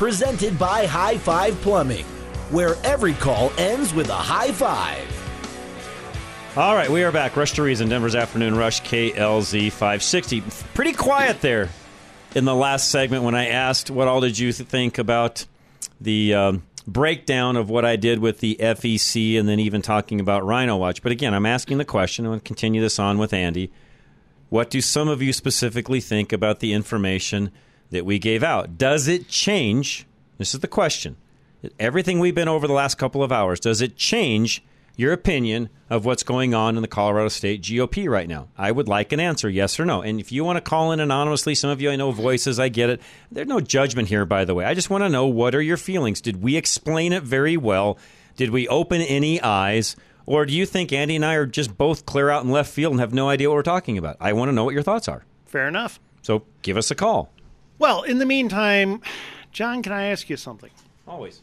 Presented by High Five Plumbing, where every call ends with a high five. All right, we are back. Rush to Reason, Denver's Afternoon Rush, KLZ 560. Pretty quiet there in the last segment when I asked what all did you think about the um, breakdown of what I did with the FEC and then even talking about Rhino Watch. But again, I'm asking the question. I'm going to continue this on with Andy. What do some of you specifically think about the information that we gave out? Does it change? This is the question. Everything we've been over the last couple of hours, does it change your opinion of what's going on in the Colorado State GOP right now? I would like an answer, yes or no. And if you want to call in anonymously, some of you I know voices, I get it. There's no judgment here, by the way. I just want to know what are your feelings? Did we explain it very well? Did we open any eyes? Or do you think Andy and I are just both clear out in left field and have no idea what we're talking about? I want to know what your thoughts are. Fair enough. So give us a call. Well, in the meantime, John, can I ask you something? Always.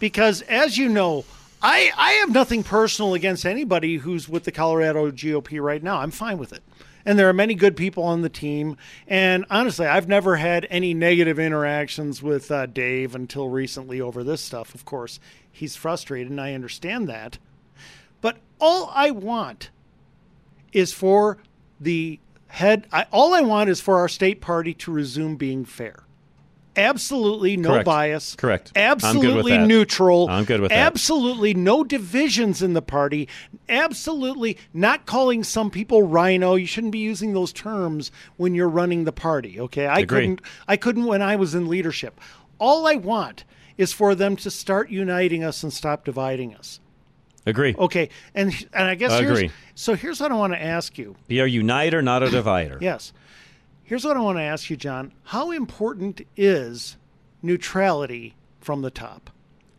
Because as you know, I, I have nothing personal against anybody who's with the Colorado GOP right now. I'm fine with it. And there are many good people on the team. And honestly, I've never had any negative interactions with uh, Dave until recently over this stuff. Of course, he's frustrated, and I understand that. But all I want is for the head, I, all I want is for our state party to resume being fair. Absolutely no Correct. bias. Correct. I'm Absolutely neutral. I'm good with that. Absolutely no divisions in the party. Absolutely not calling some people rhino. You shouldn't be using those terms when you're running the party. Okay, I Agree. couldn't. I couldn't when I was in leadership. All I want is for them to start uniting us and stop dividing us. Agree. Okay, and and I guess Agree. here's so here's what I want to ask you. Be a uniter, not a divider. Yes. Here's what I want to ask you, John. How important is neutrality from the top?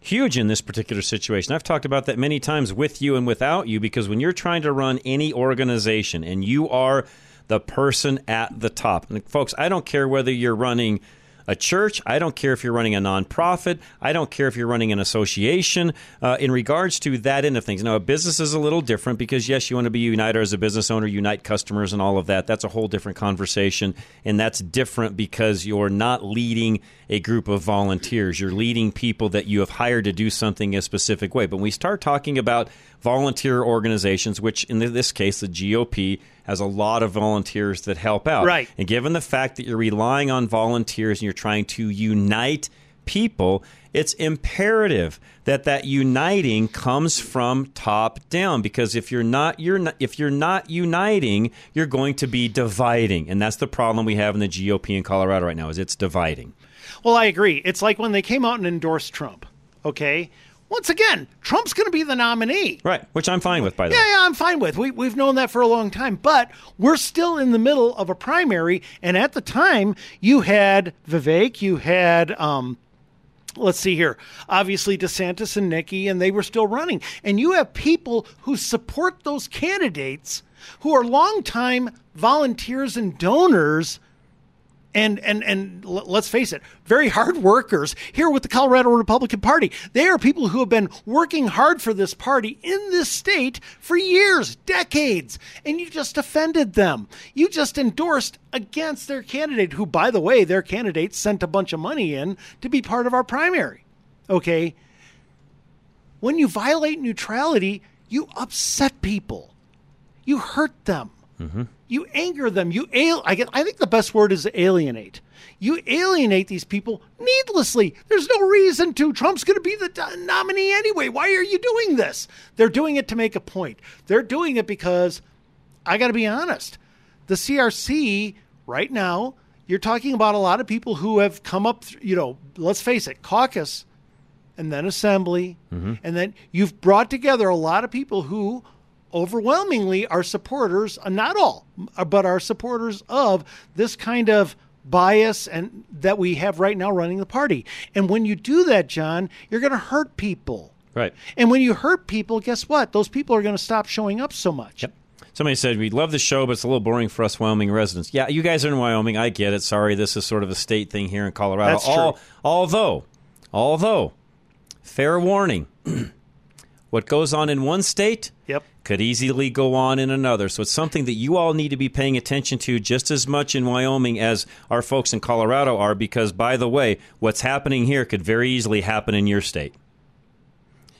huge in this particular situation. I've talked about that many times with you and without you because when you're trying to run any organization and you are the person at the top, and folks, I don't care whether you're running a church, I don't care if you're running a nonprofit, I don't care if you're running an association. Uh, in regards to that end of things, now a business is a little different because yes, you want to be uniter as a business owner, unite customers and all of that. That's a whole different conversation, and that's different because you're not leading a group of volunteers. You're leading people that you have hired to do something a specific way. But when we start talking about volunteer organizations, which in this case, the GOP has a lot of volunteers that help out. Right. And given the fact that you're relying on volunteers and you're trying to unite people, it's imperative that that uniting comes from top down because if you're not you're not, if you're not uniting, you're going to be dividing. And that's the problem we have in the GOP in Colorado right now is it's dividing. Well, I agree. It's like when they came out and endorsed Trump. Okay. Once again, Trump's going to be the nominee. Right, which I'm fine with by the way. Yeah, yeah, I'm fine with. We, we've known that for a long time, but we're still in the middle of a primary. And at the time, you had Vivek, you had, um, let's see here, obviously DeSantis and Nikki, and they were still running. And you have people who support those candidates who are longtime volunteers and donors and and and let's face it, very hard workers here with the Colorado Republican Party. They are people who have been working hard for this party in this state for years, decades, and you just offended them. You just endorsed against their candidate, who, by the way, their candidate sent a bunch of money in to be part of our primary. Okay. When you violate neutrality, you upset people. You hurt them. Mm-hmm. You anger them. You al- I, get, I think the best word is alienate. You alienate these people needlessly. There's no reason to. Trump's going to be the nominee anyway. Why are you doing this? They're doing it to make a point. They're doing it because I got to be honest. The CRC right now, you're talking about a lot of people who have come up, th- you know, let's face it, caucus and then assembly. Mm-hmm. And then you've brought together a lot of people who overwhelmingly are supporters, uh, not all, uh, but are supporters of this kind of bias and that we have right now running the party. And when you do that, John, you're going to hurt people. Right. And when you hurt people, guess what? Those people are going to stop showing up so much. Yep. Somebody said, We love the show, but it's a little boring for us Wyoming residents. Yeah, you guys are in Wyoming. I get it. Sorry, this is sort of a state thing here in Colorado. That's true. Although, although, fair warning what goes on in one state Yep. Could easily go on in another. So it's something that you all need to be paying attention to just as much in Wyoming as our folks in Colorado are, because, by the way, what's happening here could very easily happen in your state.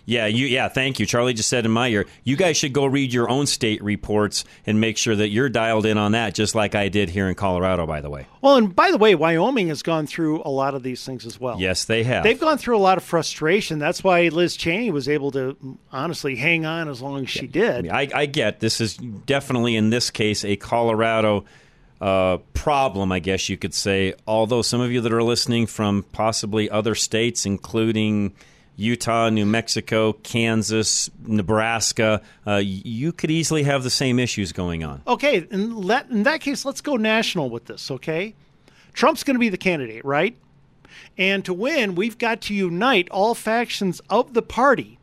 Yeah, you. Yeah, thank you. Charlie just said in my ear, you guys should go read your own state reports and make sure that you're dialed in on that, just like I did here in Colorado. By the way, Well, and by the way, Wyoming has gone through a lot of these things as well. yes, they have. They've gone through a lot of frustration. That's why Liz Cheney was able to honestly hang on as long as she did. I, I get this is definitely in this case a Colorado uh, problem, I guess you could say. Although some of you that are listening from possibly other states, including Utah, New Mexico, Kansas, Nebraska, uh, you could easily have the same issues going on. Okay, in, let, in that case, let's go national with this, okay? Trump's going to be the candidate, right? And to win, we've got to unite all factions of the party.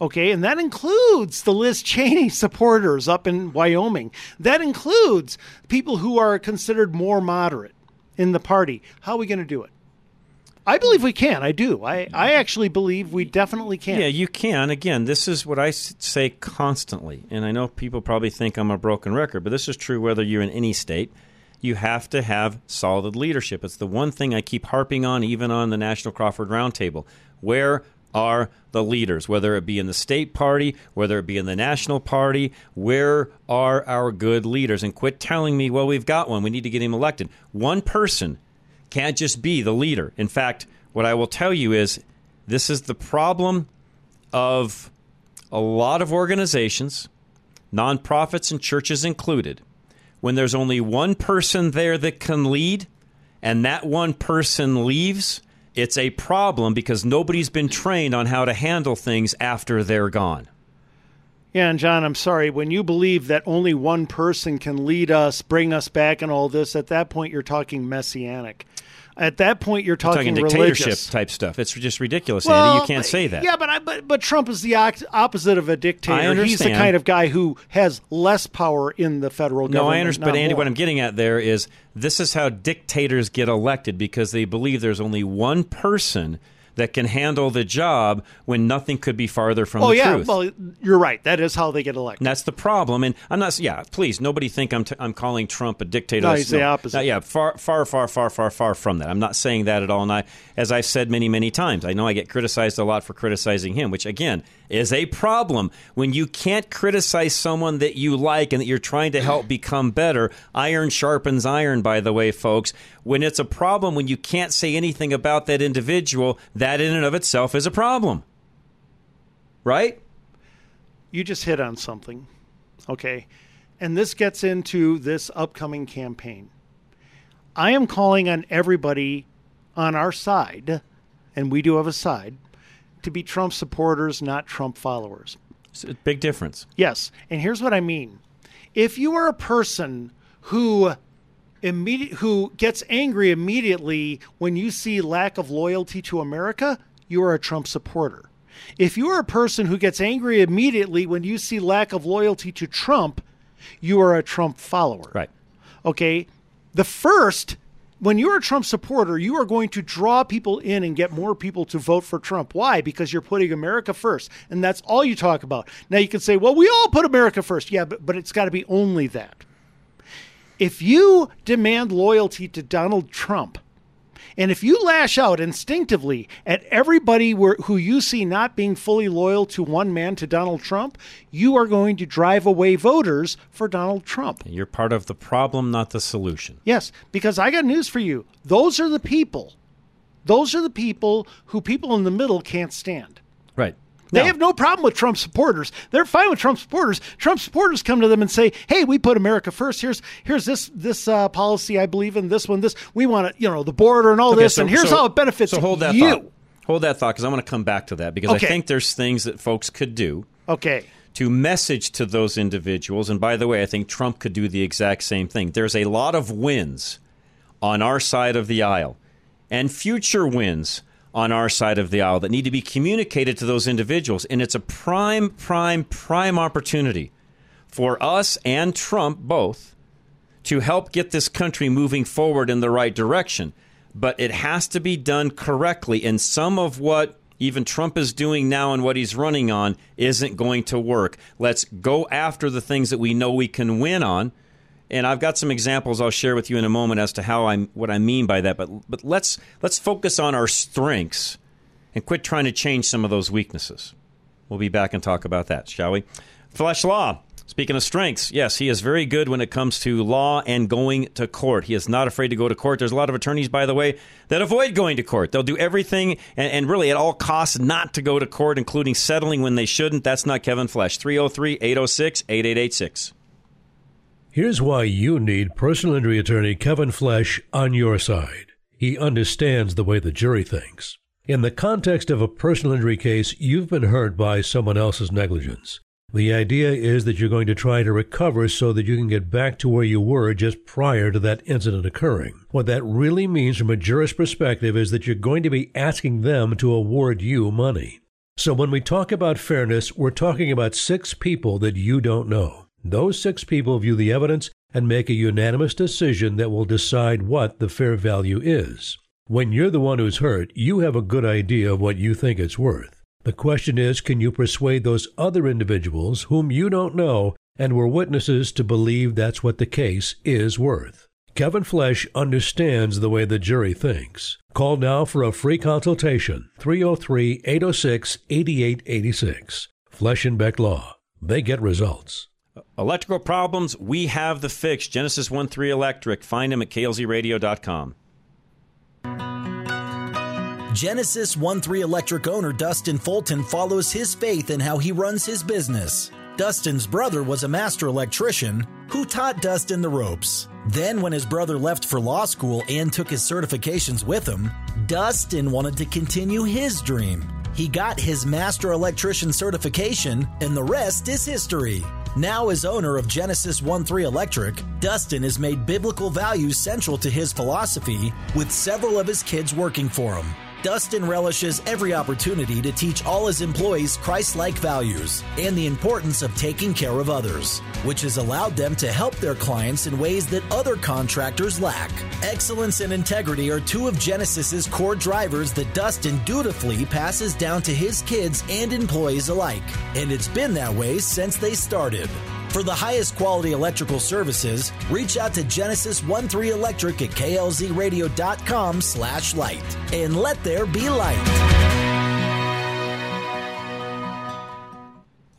Okay, and that includes the Liz Cheney supporters up in Wyoming. That includes people who are considered more moderate in the party. How are we going to do it? I believe we can. I do. I, I mm-hmm. actually believe we definitely can. Yeah, you can. Again, this is what I say constantly. And I know people probably think I'm a broken record, but this is true whether you're in any state. You have to have solid leadership. It's the one thing I keep harping on, even on the National Crawford Roundtable. Where are the leaders, whether it be in the state party, whether it be in the national party? Where are our good leaders? And quit telling me, well, we've got one. We need to get him elected. One person can't just be the leader. In fact, what I will tell you is this is the problem of a lot of organizations, nonprofits and churches included. When there's only one person there that can lead and that one person leaves, it's a problem because nobody's been trained on how to handle things after they're gone. Yeah, and John, I'm sorry. When you believe that only one person can lead us, bring us back, and all this, at that point you're talking messianic. At that point you're talking, talking dictatorship religious. type stuff. It's just ridiculous, Well, Andy. You can't say that. Yeah, but I, but but Trump is the opposite of a dictator. I He's the kind of guy who has less power in the federal No, government. I understand. But Andy, more. what I'm getting at there is this is how dictators get elected because they believe there's only one person that can handle the job when nothing could be farther from Oh the yeah, truth. well you're right. That is how they get elected. And that's the problem. And I'm not. Yeah, please, nobody think I'm. T- I'm calling Trump a dictator. No, he's the opposite. Uh, yeah, far, far, far, far, far, far from that. I'm not saying that at all. And I, as I've said many, many times, I know I get criticized a lot for criticizing him, which again is a problem. When you can't criticize someone that you like and that you're trying to help become better, iron sharpens iron. By the way, folks, when it's a problem when you can't say anything about that individual, that in and of itself is a problem. Right? you just hit on something. Okay. And this gets into this upcoming campaign. I am calling on everybody on our side, and we do have a side, to be Trump supporters, not Trump followers. It's a big difference. Yes. And here's what I mean. If you are a person who immediate who gets angry immediately when you see lack of loyalty to America, you are a Trump supporter. If you are a person who gets angry immediately when you see lack of loyalty to Trump, you are a Trump follower. Right. Okay? The first when you're a Trump supporter, you are going to draw people in and get more people to vote for Trump. Why? Because you're putting America first. And that's all you talk about. Now you can say, well, we all put America first. Yeah, but, but it's got to be only that. If you demand loyalty to Donald Trump, And if you lash out instinctively at everybody where, who you see not being fully loyal to one man, to Donald Trump, you are going to drive away voters for Donald Trump. You're part of the problem, not the solution. Yes, because I got news for you. Those are the people. Those are the people who people in the middle can't stand. They No. have no problem with Trump supporters. They're fine with Trump supporters. Trump supporters come to them and say, "Hey, we put America first. Here's here's this this uh, policy I believe in. This one, this we want to, you know, the border and all Okay, this, so- and here's so- how it benefits So hold that you." thought. Hold that thought because I want to come back to that because Okay. I think there's things that folks could do Okay. to message to those individuals. And by the way, I think Trump could do the exact same thing. There's a lot of wins on our side of the aisle and future wins on our side of the aisle that need to be communicated to those individuals. And it's a prime, prime, prime opportunity for us and Trump both to help get this country moving forward in the right direction. But it has to be done correctly. And some of what even Trump is doing now and what he's running on isn't going to work. Let's go after the things that we know we can win on. And I've got some examples I'll share with you in a moment as to how I'm what I mean by that. But but let's let's focus on our strengths and quit trying to change some of those weaknesses. We'll be back and talk about that, shall we? Flesh Law. Speaking of strengths, yes, he is very good when it comes to law and going to court. He is not afraid to go to court. There's a lot of attorneys, by the way, that avoid going to court. They'll do everything and, and really at all costs not to go to court, including settling when they shouldn't. That's not Kevin Flesh. 303 806 8886. Here's why you need personal injury attorney Kevin Flesh on your side. He understands the way the jury thinks. In the context of a personal injury case, you've been hurt by someone else's negligence. The idea is that you're going to try to recover so that you can get back to where you were just prior to that incident occurring. What that really means from a jurist perspective is that you're going to be asking them to award you money. So when we talk about fairness, we're talking about six people that you don't know. Those six people view the evidence and make a unanimous decision that will decide what the fair value is. When you're the one who's hurt, you have a good idea of what you think it's worth. The question is can you persuade those other individuals whom you don't know and were witnesses to believe that's what the case is worth? Kevin Flesh understands the way the jury thinks. Call now for a free consultation 303 806 8886. Flesh and Beck Law. They get results. Electrical problems, we have the fix. Genesis 1 3 Electric. Find them at klzradio.com. Genesis 1 3 Electric owner Dustin Fulton follows his faith in how he runs his business. Dustin's brother was a master electrician who taught Dustin the ropes. Then, when his brother left for law school and took his certifications with him, Dustin wanted to continue his dream. He got his master electrician certification, and the rest is history. Now, as owner of Genesis 1 3 Electric, Dustin has made biblical values central to his philosophy, with several of his kids working for him. Dustin relishes every opportunity to teach all his employees Christ like values and the importance of taking care of others, which has allowed them to help their clients in ways that other contractors lack. Excellence and integrity are two of Genesis's core drivers that Dustin dutifully passes down to his kids and employees alike, and it's been that way since they started. For the highest quality electrical services, reach out to Genesis 13 Electric at klzradio.com slash light and let there be light.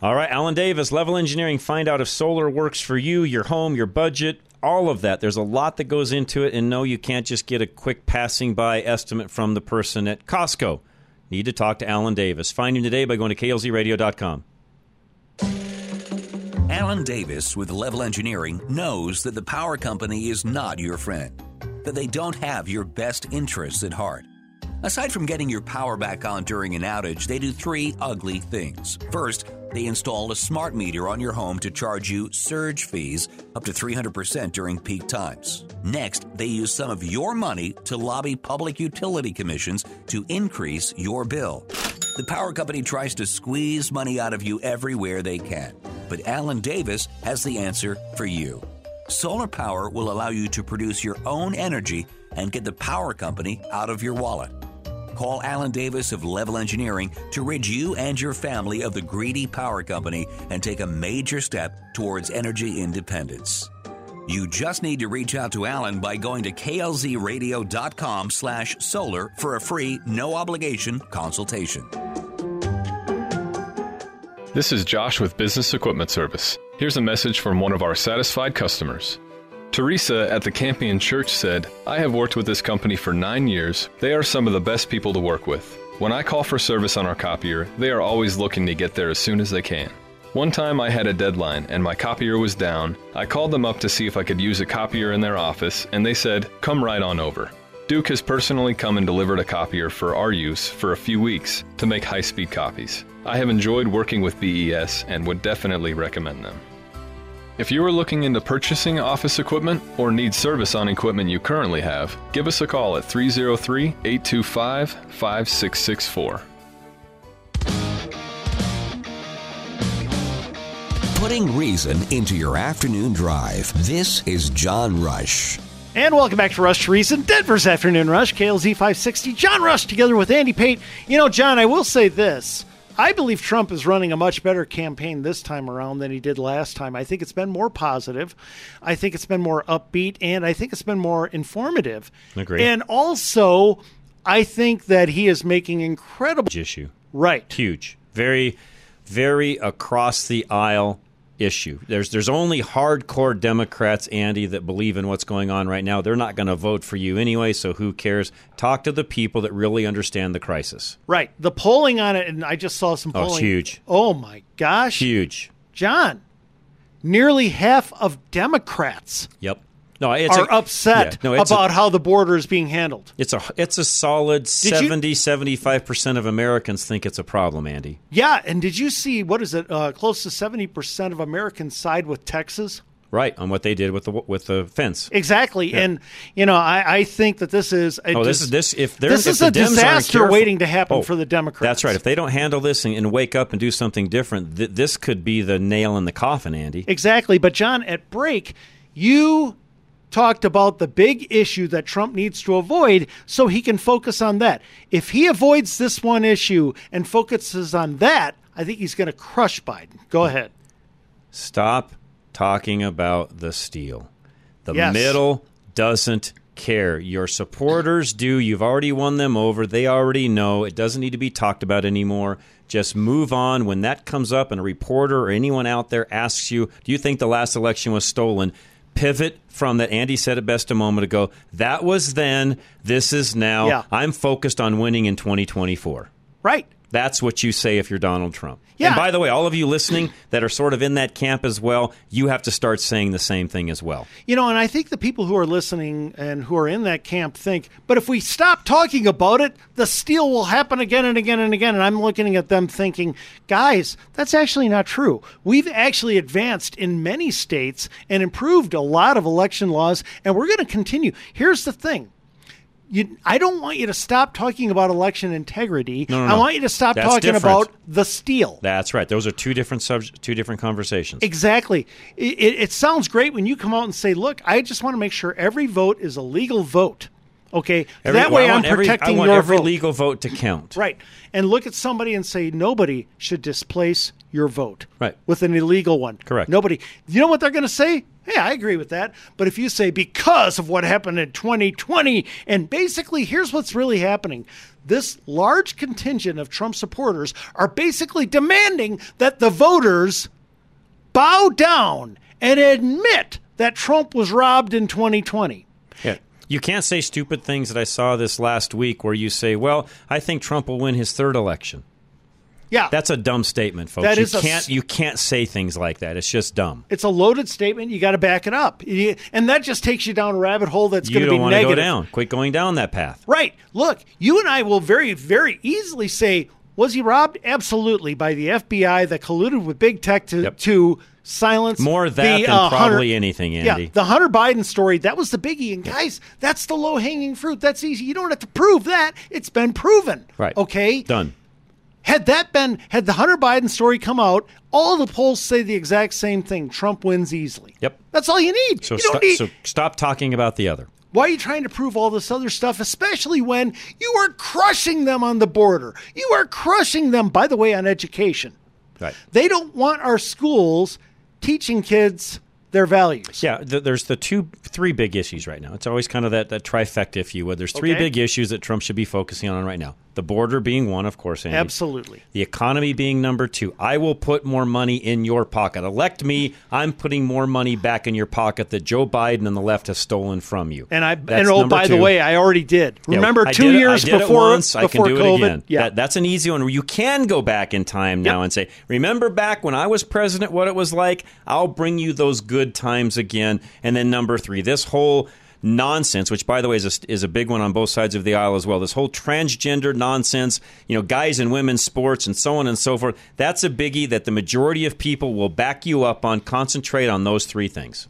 All right, Alan Davis, Level Engineering. Find out if solar works for you, your home, your budget, all of that. There's a lot that goes into it, and no, you can't just get a quick passing by estimate from the person at Costco. Need to talk to Alan Davis. Find him today by going to klzradio.com. Alan Davis with Level Engineering knows that the power company is not your friend, that they don't have your best interests at heart. Aside from getting your power back on during an outage, they do three ugly things. First, they install a smart meter on your home to charge you surge fees up to 300% during peak times. Next, they use some of your money to lobby public utility commissions to increase your bill. The power company tries to squeeze money out of you everywhere they can, but Alan Davis has the answer for you. Solar power will allow you to produce your own energy and get the power company out of your wallet. Call Alan Davis of Level Engineering to rid you and your family of the greedy power company and take a major step towards energy independence. You just need to reach out to Alan by going to klzradio.com slash solar for a free, no obligation consultation. This is Josh with Business Equipment Service. Here's a message from one of our satisfied customers. Teresa at the Campion Church said, I have worked with this company for nine years. They are some of the best people to work with. When I call for service on our copier, they are always looking to get there as soon as they can. One time I had a deadline and my copier was down. I called them up to see if I could use a copier in their office, and they said, Come right on over. Duke has personally come and delivered a copier for our use for a few weeks to make high speed copies. I have enjoyed working with BES and would definitely recommend them. If you are looking into purchasing office equipment or need service on equipment you currently have, give us a call at 303 825 5664. Putting reason into your afternoon drive. This is John Rush. And welcome back to Rush to Reason, Denver's Afternoon Rush, KLZ 560. John Rush together with Andy Pate. You know, John, I will say this. I believe Trump is running a much better campaign this time around than he did last time. I think it's been more positive. I think it's been more upbeat, and I think it's been more informative. Agree. And also, I think that he is making incredible issue. Right. Huge. Very, very across the aisle issue. There's there's only hardcore Democrats, Andy, that believe in what's going on right now. They're not going to vote for you anyway, so who cares? Talk to the people that really understand the crisis. Right. The polling on it, and I just saw some Oh, polling. it's huge. Oh my gosh. Huge. John, nearly half of Democrats Yep. No, it's are a- upset yeah, no, it's a- about how the border is being handled. It's a it's a solid you- 70 75% of Americans think it's a problem, Andy. Yeah, and did you see what is it? Uh, close to seventy percent of Americans side with Texas. Right, on what they did with the with the fence. Exactly, Yeah. and you know, I, I think that this is a Oh, this is this if this if is the a Dems disaster careful- waiting to happen Oh, for the Democrats. That's right. If they don't handle this and, and wake up and do something different, th- this could be the nail in the coffin, Andy. Exactly. But, John, at break, you talked about the big issue that Trump needs to avoid so he can focus on that. If he avoids this one issue and focuses on that, I think he's going to crush Biden. Go mm. ahead. Stop talking about the steal. The Yes. middle doesn't care. Your supporters do. You've already won them over. They already know. It doesn't need to be talked about anymore. Just move on. When that comes up and a reporter or anyone out there asks you, Do you think the last election was stolen? Pivot from that. Andy said it best a moment ago. That was then. This is now. Yeah. I'm focused on winning in 2024. Right. That's what you say if you're Donald Trump. Yeah. And by the way, all of you listening that are sort of in that camp as well, you have to start saying the same thing as well. You know, and I think the people who are listening and who are in that camp think, but if we stop talking about it, the steal will happen again and again and again. And I'm looking at them thinking, guys, that's actually not true. We've actually advanced in many states and improved a lot of election laws, and we're going to continue. Here's the thing. You, I don't want you to stop talking about election integrity. No, no, I want you to stop That's talking different. about the steal. That's right. Those are two different subjects, two different conversations. Exactly. It, it, it sounds great when you come out and say, "Look, I just want to make sure every vote is a legal vote." Okay, Every- that way I I'm want every- protecting I want your every vote. legal vote to count. Right, and look at somebody and say, "Nobody should displace your vote." Right. with an illegal one. Correct. Nobody. You know what they're going to say? Hey, I agree with that. But if you say because of what happened in 2020, and basically here's what's really happening. This large contingent of Trump supporters are basically demanding that the voters bow down and admit that Trump was robbed in 2020. Yeah. You can't say stupid things that I saw this last week where you say, "Well, I think Trump will win his third election." Yeah. That's a dumb statement, folks. That you is can't s- you can't say things like that. It's just dumb. It's a loaded statement. You got to back it up. You- And that just takes you down a rabbit hole that's going to don't be want to negative. go down. Quit going down that path. Right. Look, you and I will very, very easily say, was he robbed? Absolutely. By the FBI that colluded with big tech to, to silence More that the, than uh, probably Hunter- anything, Yeah, Andy. the Hunter Biden story, that was the biggie. And guys, that's the low hanging fruit. That's easy. You don't have to prove that. It's been proven. Right. Okay. Done. Had that been, had the Hunter Biden story come out, all the polls say the exact same thing. Trump wins easily. Yep. That's all you need. So, you don't sto- need. so stop talking about the other. Why are you trying to prove all this other stuff, especially when you are crushing them on the border? You are crushing them, by the way, on education. Right. They don't want our schools teaching kids their values. Yeah, th- there's the two, three big issues right now. It's always kind of that, that trifecta, if you would. There's three Okay. big issues that Trump should be focusing on right now. The border being one, of course, Andy. Absolutely. The economy being number two. I will put more money in your pocket. Elect me. I'm putting more money back in your pocket that Joe Biden and the left has stolen from you. And I That's and oh by the way, I already did. Remember I two did years before once, I before can do COVID? it again. Yeah. That- that's an easy one. where You can go back in time now and say, "Remember back when I was president, what it was like? I'll bring you those good times again." And then number three, this whole nonsense, which by the way is a, is a big one on both sides of the aisle as well. This whole transgender nonsense, you know, guys and women's sports and so on and so forth. That's a biggie that the majority of people will back you up on. Concentrate on those three things.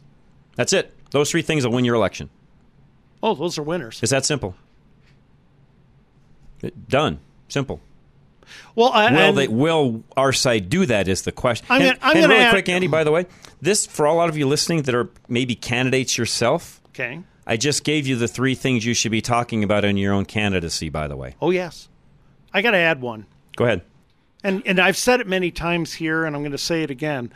That's it. Those three things will win your election. Oh, those are winners. It's that simple. Done. Simple. Well, I, will they will our side do that is the question. I'm gonna- I'm and really add- quick, Andy. By the way, this for a lot of you listening that are maybe candidates yourself. Okay. I just gave you the three things you should be talking about in your own candidacy. By the way, Oh yes, I got to add one. go ahead. And and I've said it many times here, and I'm going to say it again.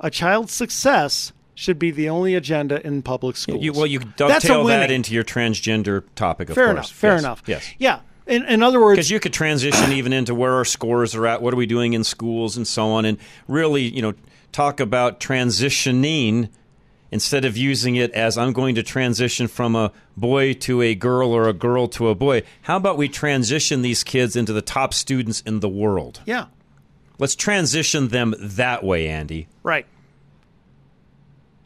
A child's success should be the only agenda in public schools. You, well, you dovetail that into your transgender topic. Of Fair course. enough. Fair Yes. enough. Yes. Yeah. In, in other words, because you could transition even into where our scores are at, what are we doing in schools, and so on, and really, you know, talk about transitioning instead of using it as I'm going to transition from a boy to a girl or a girl to a boy. How about we transition these kids into the top students in the world? yeah, Let's transition them that way, Andy. right.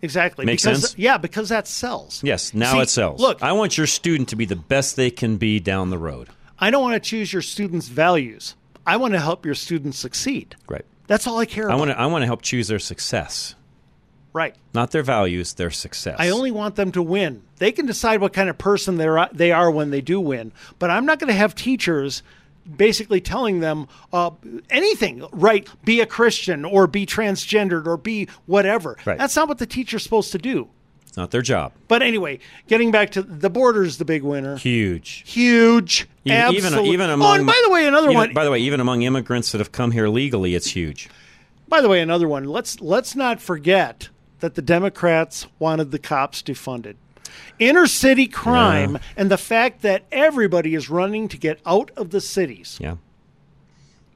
Exactly. Makes because, sense? Yeah, because that sells. Yes, now See, it sells. Look, I want your student to be the best they can be down the road. I don't want to choose your students' values. I want to help your students succeed. Right. That's all I care I about. want to I want to help choose their success, right. not their values, their success. I only want them to win. They can decide what kind of person they're they are when they do win, but I'm not going to have teachers basically telling them uh, anything. Right? Be a Christian or be transgendered or be whatever. Right. That's not what the teacher's supposed to do. It's not their job. But anyway, getting back to the border's the big winner. Huge. Huge. Even even, Absolute- even Oh, among and by the way, another even- one. By the way, even among immigrants that have come here legally, it's huge. By the way, another one. Let's let's not forget that the Democrats wanted the cops defunded. Inner city crime and the fact that everybody is running to get out of the cities. Yeah.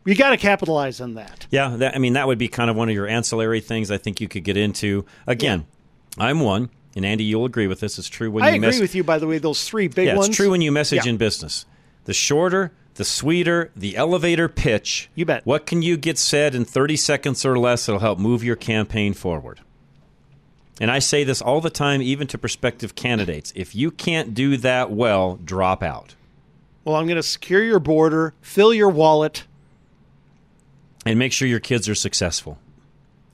You got to capitalize on that. Yeah, that, I mean that would be kind of one of your ancillary things I think you could get into. Again, I'm one, and Andy, you'll agree with this. It's true when I you agree mess- with you. By the way, those three big yeah, ones. it's true when you message Yeah. in business. The shorter, the sweeter, the elevator pitch. You bet. What can you get said in 30 seconds or less that'll help move your campaign forward? And I say this all the time, even to prospective candidates. If you can't do that well, drop out. Well, I'm going to secure your border, fill your wallet, And make sure your kids are successful.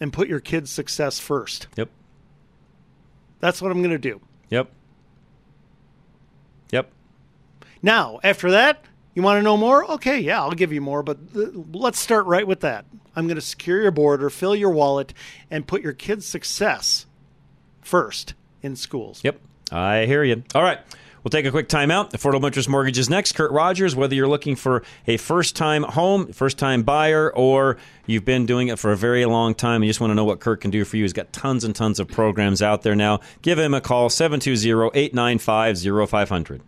and put your kids' success first. Yep. That's what I'm going to do. Yep. Yep. Now, after that, you want to know more? Okay, yeah, I'll give you more, but uh, let's start right with that. I'm going to secure your border, fill your wallet, and put your kids' success first in schools. Yep. I hear you. All right. We'll take a quick timeout. Affordable Interest Mortgage is next. Kurt Rogers, whether you're looking for a first time home, first time buyer, or you've been doing it for a very long time and you just want to know what Kurt can do for you, he's got tons and tons of programs out there now. Give him a call, 720 895 0500.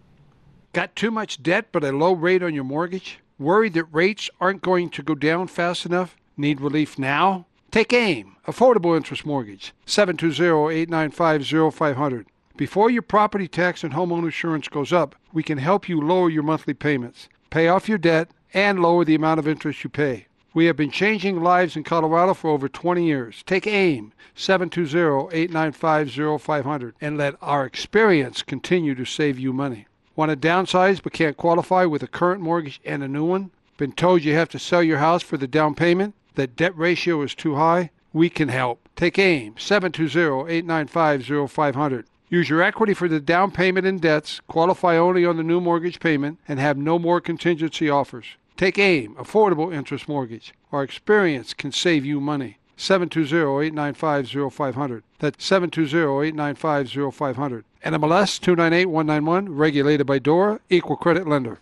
Got too much debt but a low rate on your mortgage? Worried that rates aren't going to go down fast enough? Need relief now? Take AIM, Affordable Interest Mortgage, 720-895-0500. Before your property tax and homeowner insurance goes up, we can help you lower your monthly payments, pay off your debt, and lower the amount of interest you pay. We have been changing lives in Colorado for over 20 years. Take AIM, 720-895-0500, and let our experience continue to save you money. Want to downsize but can't qualify with a current mortgage and a new one? Been told you have to sell your house for the down payment? That debt ratio is too high? We can help. Take AIM, 720-895-0500. Use your equity for the down payment and debts, qualify only on the new mortgage payment, and have no more contingency offers. Take AIM, Affordable Interest Mortgage. Our experience can save you money. 720-895-0500. That's 720-895-0500. NMLS 298191, regulated by DORA, equal credit lender.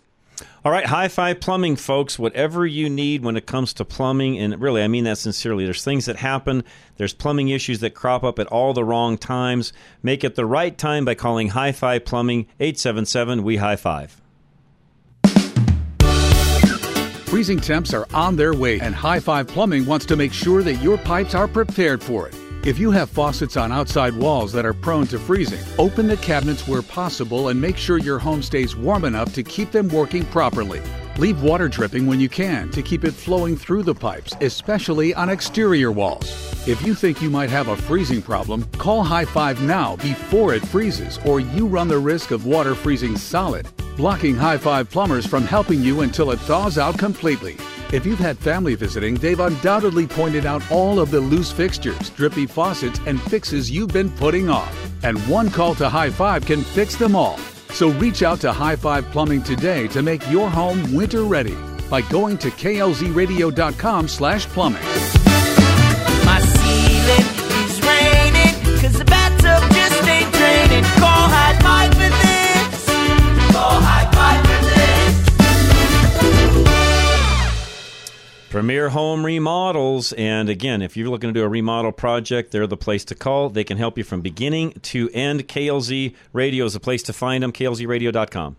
All right, High Five Plumbing, folks. Whatever you need when it comes to plumbing, and really, I mean that sincerely. There's things that happen. There's plumbing issues that crop up at all the wrong times. Make it the right time by calling High Five Plumbing, 877 We High Five. Freezing temps are on their way, and High Five Plumbing wants to make sure that your pipes are prepared for it. If you have faucets on outside walls that are prone to freezing, open the cabinets where possible and make sure your home stays warm enough to keep them working properly. Leave water dripping when you can to keep it flowing through the pipes, especially on exterior walls. If you think you might have a freezing problem, call High Five now before it freezes, or you run the risk of water freezing solid, blocking High Five plumbers from helping you until it thaws out completely. If you've had family visiting, they've undoubtedly pointed out all of the loose fixtures, drippy faucets, and fixes you've been putting off. And one call to High Five can fix them all. So reach out to High Five Plumbing today to make your home winter ready by going to klzradio.com slash plumbing. Premier Home Remodels. And again, if you're looking to do a remodel project, they're the place to call. They can help you from beginning to end. KLZ Radio is the place to find them, klzradio.com.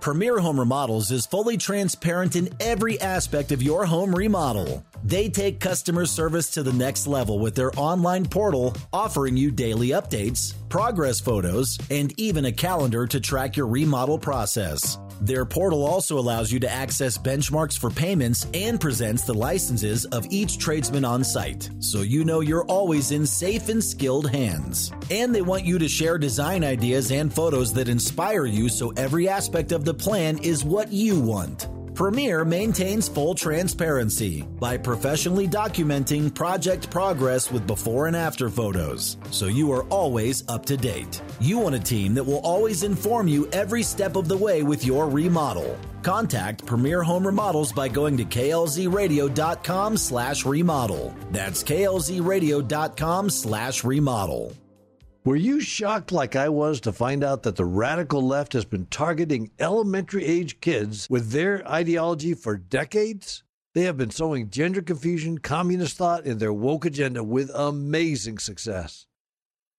Premier Home Remodels is fully transparent in every aspect of your home remodel. They take customer service to the next level with their online portal, offering you daily updates, progress photos, and even a calendar to track your remodel process. Their portal also allows you to access benchmarks for payments and presents the licenses of each tradesman on site, so you know you're always in safe and skilled hands. And they want you to share design ideas and photos that inspire you so every aspect of the plan is what you want. Premier maintains full transparency by professionally documenting project progress with before and after photos, so you are always up to date. You want a team that will always inform you every step of the way with your remodel. Contact Premier Home Remodels by going to klzradio.com slash remodel. That's klzradio.com slash remodel. Were you shocked like I was to find out that the radical left has been targeting elementary age kids with their ideology for decades? They have been sowing gender confusion, communist thought in their woke agenda with amazing success.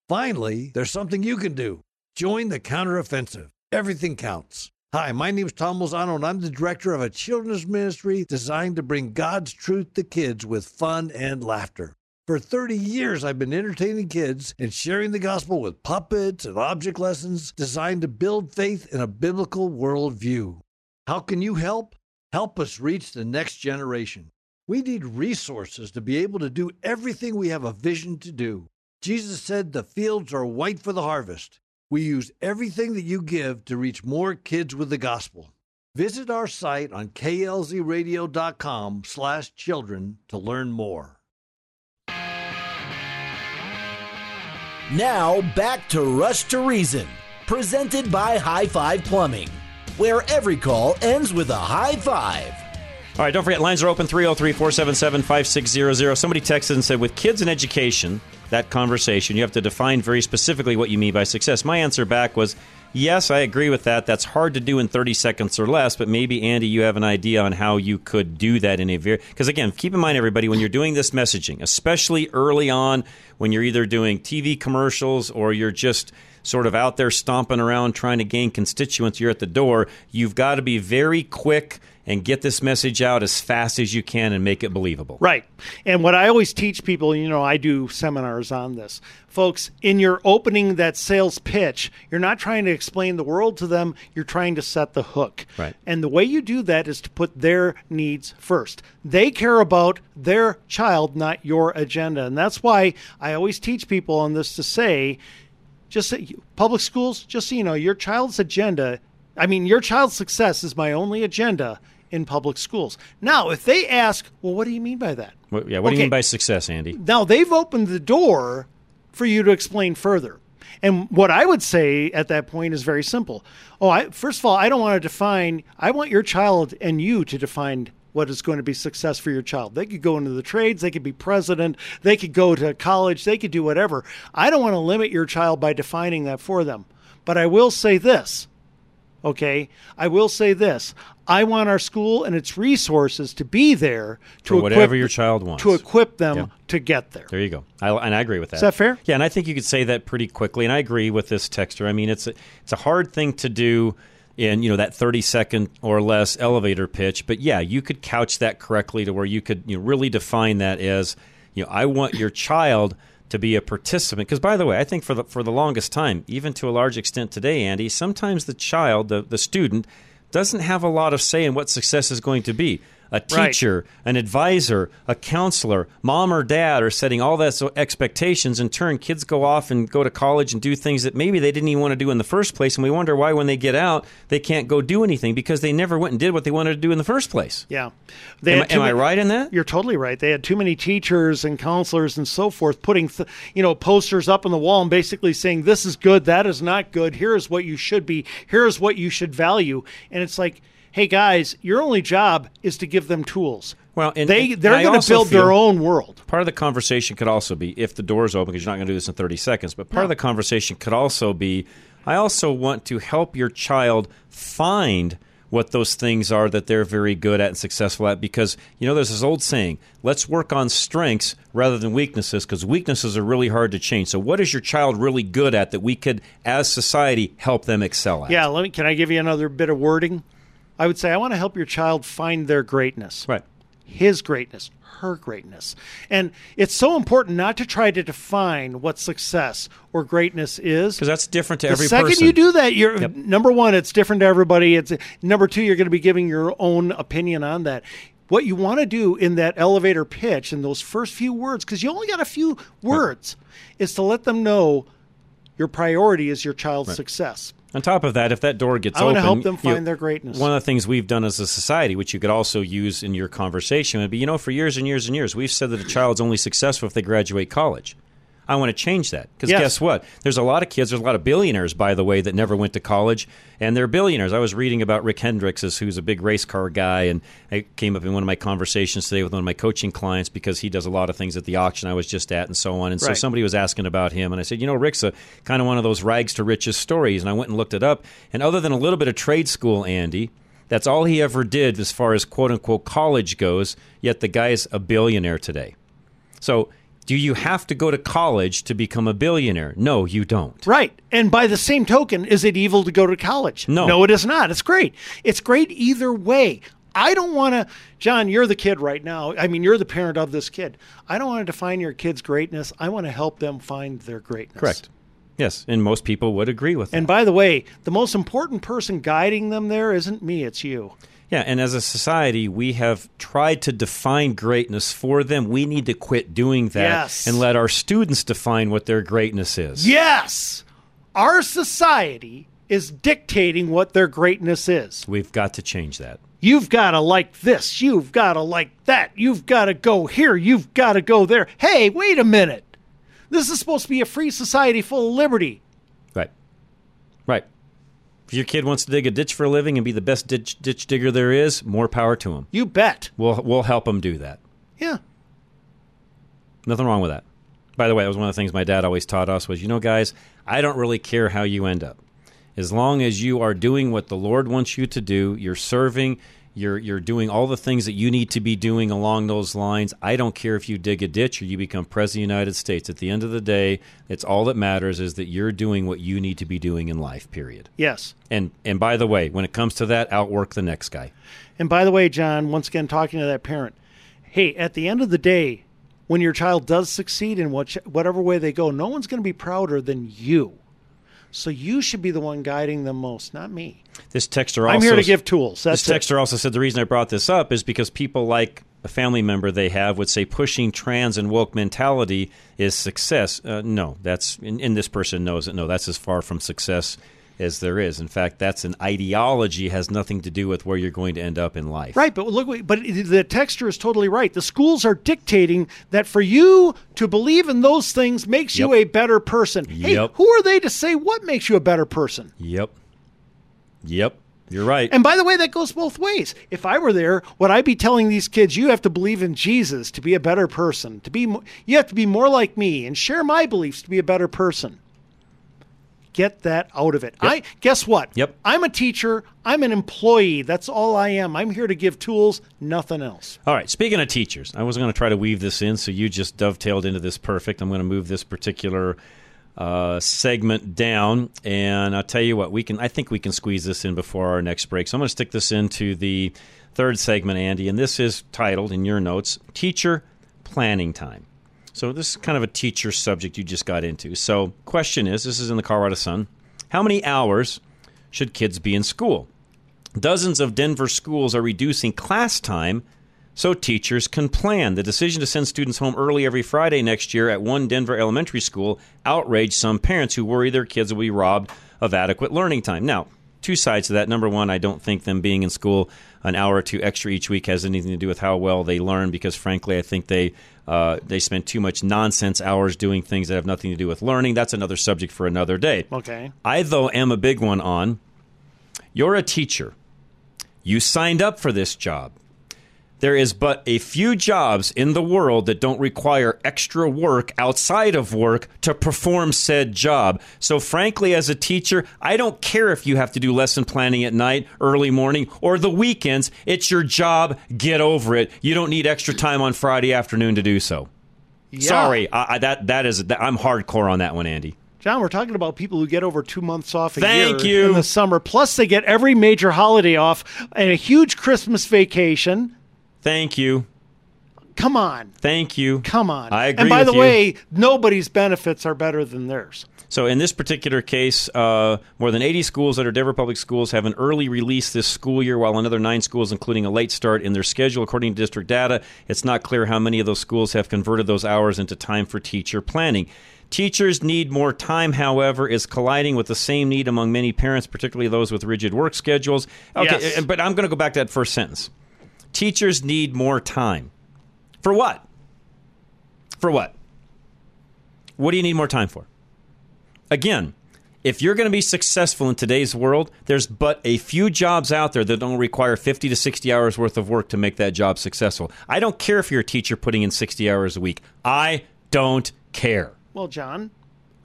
Finally, there's something you can do. Join the counteroffensive. Everything counts. Hi, my name is Tom Lozano, and I'm the director of a children's ministry designed to bring God's truth to kids with fun and laughter. For 30 years, I've been entertaining kids and sharing the gospel with puppets and object lessons designed to build faith in a biblical worldview. How can you help? Help us reach the next generation. We need resources to be able to do everything we have a vision to do. Jesus said the fields are white for the harvest. We use everything that you give to reach more kids with the gospel. Visit our site on klzradio.com slash children to learn more. Now back to Rush to Reason, presented by High Five Plumbing, where every call ends with a high five. All right, don't forget, lines are open 303 477 5600. Somebody texted and said, with kids in education, that conversation, you have to define very specifically what you mean by success. My answer back was, yes, I agree with that. That's hard to do in 30 seconds or less, but maybe, Andy, you have an idea on how you could do that in a very. Because, again, keep in mind, everybody, when you're doing this messaging, especially early on, when you're either doing TV commercials or you're just sort of out there stomping around trying to gain constituents, you're at the door, you've got to be very quick and get this message out as fast as you can and make it believable. Right. And what I always teach people, you know, I do seminars on this. Folks, in your opening that sales pitch, you're not trying to explain the world to them, you're trying to set the hook. Right. And the way you do that is to put their needs first. They care about their child, not your agenda. And that's why I always teach people on this to say, just say, public schools, just so you know, your child's agenda, I mean, your child's success is my only agenda in public schools. Now, if they ask, well, what do you mean by that? What, yeah, what do you mean by success, Andy? Now they've opened the door for you to explain further. And what I would say at that point is very simple. Oh, I, first of all, I don't want to define, I want your child and you to define what is going to be success for your child. They could go into the trades, they could be president, they could go to college, they could do whatever. I don't want to limit your child by defining that for them. But I will say this Okay. I will say this. I want our school and its resources to be there to For whatever equip, your child wants. to equip them Yeah. to get there. There you go. I, and I agree with that. Is that fair? Yeah, and I think you could say that pretty quickly. And I agree with this texture. I mean, it's a, it's a hard thing to do in you know that 30 second or less elevator pitch. But yeah, you could couch that correctly to where you could you know, really define that as you know I want your child to be a participant. Because by the way, I think for the for the longest time, even to a large extent today, Andy, sometimes the child, the the student, doesn't have a lot of say in what success is going to be. A Right. teacher, an advisor, a counselor, mom or dad are setting all that expectations. In turn, kids go off and go to college and do things that maybe they didn't even want to do in the first place. And we wonder why, when they get out, they can't go do anything because they never went and did what they wanted to do in the first place. Yeah. Am, had too I right in that? You're totally right. They had too many teachers and counselors and so forth putting, th- you know, posters up on the wall and basically saying this is good, that is not good. Here is what you should be. Here is what you should value. And it's like, hey guys, your only job is to give them tools. Well, and they and they're going to build their own world. Part of the conversation could also be if the door's open, because you're not going to do this in 30 seconds, but part of the conversation could also be I also want to help your child find what those things are that they're very good at and successful at because you know there's this old saying let's work on strengths rather than weaknesses because weaknesses are really hard to change so what is your child really good at that we could as society help them excel at Yeah, let me can I give you another bit of wording? I would say I want to help your child find their greatness. Right. His greatness, her greatness. And it's so important not to try to define what success or greatness is. because that's different to the every second person you do that, you're number one, it's different to everybody. It's number two, you're going to be giving your own opinion on that. What you want to do in that elevator pitch in those first few words, because you only got a few words, is to let them know your priority is your child's Right. success. On top of that, if that door gets I open, help them you know, find their greatness. One of the things we've done as a society, which you could also use in your conversation, would be you know, for years and years and years, we've said that a child's only successful if they graduate college. I want to change that because Yes. guess what? There's a lot of kids. There's a lot of billionaires, by the way, that never went to college, and they're billionaires. I was reading about Rick Hendricks, who's a big race car guy, and I came up in one of my conversations today with one of my coaching clients because he does a lot of things at the auction I was just at, and so on. And so somebody was asking about him, and I said, you know, Rick's a kind of one of those rags to riches stories, and I went and looked it up, and other than a little bit of trade school, Andy. That's all he ever did as far as quote unquote college goes, yet the guy's a billionaire today. So, do you have to go to college to become a billionaire? No, you don't. Right. And by the same token, is it evil to go to college? No. No, it is not. It's great. It's great either way. I don't want to, John, you're the kid right now. I mean, you're the parent of this kid. I don't want to define your kid's greatness. I want to help them find their greatness. Correct. Yes, and most people would agree with that. And by the way, the most important person guiding them there isn't me, it's you. Yeah, and as a society, we have tried to define greatness for them. We need to quit doing that Yes. and let our students define what their greatness is. Yes. Our society is dictating what their greatness is. We've got to change that. You've got to like this. You've got to like that. You've got to go here. You've got to go there. Hey, wait a minute. This is supposed to be a free society full of liberty. Right. Right. If your kid wants to dig a ditch for a living and be the best ditch, ditch digger there is, more power to him. You bet. We'll we'll help him do that. Yeah. Nothing wrong with that. By the way, that was one of the things my dad always taught us was, you know, guys, I don't really care how you end up. As long as you are doing what the Lord wants you to do, you're serving, you're you're doing all the things that you need to be doing along those lines. I don't care if you dig a ditch or you become president of the United States. At the end of the day, it's all that matters is that you're doing what you need to be doing in life, period. Yes. And and by the way, when it comes to that, outwork the next guy. And by the way, John, once again, talking to that parent, hey, at the end of the day, when your child does succeed in which, whatever way they go, no one's going to be prouder than you. So you should be the one guiding them most, not me. This texter also I'm here to give tools. That's this texter also said the reason I brought this up is because people like a family member they have would say pushing trans and woke mentality is success. Uh, no, that's and, and this person knows it. No, that's as far from success as there is. In fact, that's an ideology has nothing to do with where you're going to end up in life. Right, but look, but the texture is totally right. The schools are dictating that for you to believe in those things makes you a better person. Hey, Yep. who are they to say what makes you a better person? Yep. Yep. You're right. And by the way, that goes both ways. If I were there, would I be telling these kids you have to believe in Jesus to be a better person? To be mo- you have to be more like me and share my beliefs to be a better person. Get that out of it. I guess what? Yep. I'm a teacher. I'm an employee. That's all I am. I'm here to give tools, nothing else. All right. Speaking of teachers, I was going to try to weave this in, so you just dovetailed into this perfect. I'm going to move this particular uh, segment down, and I'll tell you what we can. I think we can squeeze this in before our next break. So I'm going to stick this into the third segment, Andy, and this is titled in your notes "Teacher Planning Time." So this is kind of a teacher subject you just got into. So question is, this is in the Colorado Sun. How many hours should kids be in school? Dozens of Denver schools are reducing class time so teachers can plan. The decision to send students home early every Friday next year at one Denver elementary school outraged some parents who worry their kids will be robbed of adequate learning time. Now, two sides to that. Number one, I don't think them being in school an hour or two extra each week has anything to do with how well they learn because, frankly, I think they. Uh, they spend too much nonsense hours doing things that have nothing to do with learning. That's another subject for another day. Okay. I, though, am a big one on you're a teacher. You signed up for this job. There is but a few jobs in the world that don't require extra work outside of work to perform said job. So, frankly, as a teacher, I don't care if you have to do lesson planning at night, early morning, or the weekends. It's your job. Get over it. You don't need extra time on Friday afternoon to do so. Yeah. Sorry, I, I, that that is I'm hardcore on that one, Andy. John, we're talking about people who get over two months off a Thank year you. in the summer. Plus, they get every major holiday off and a huge Christmas vacation. Thank you. Come on. Thank you. Come on. I agree And by the you. way, nobody's benefits are better than theirs. So in this particular case, uh, more than 80 schools that are Denver Public Schools have an early release this school year, while another nine schools, including a late start in their schedule, according to district data. It's not clear how many of those schools have converted those hours into time for teacher planning. Teachers need more time, however, is colliding with the same need among many parents, particularly those with rigid work schedules. Okay, Yes. uh, but I'm going to go back to that first sentence. Teachers need more time. For what? For what? What do you need more time for? Again, if you're going to be successful in today's world, there's but a few jobs out there that don't require 50 to 60 hours worth of work to make that job successful. I don't care if you're a teacher putting in 60 hours a week. I don't care. Well, John,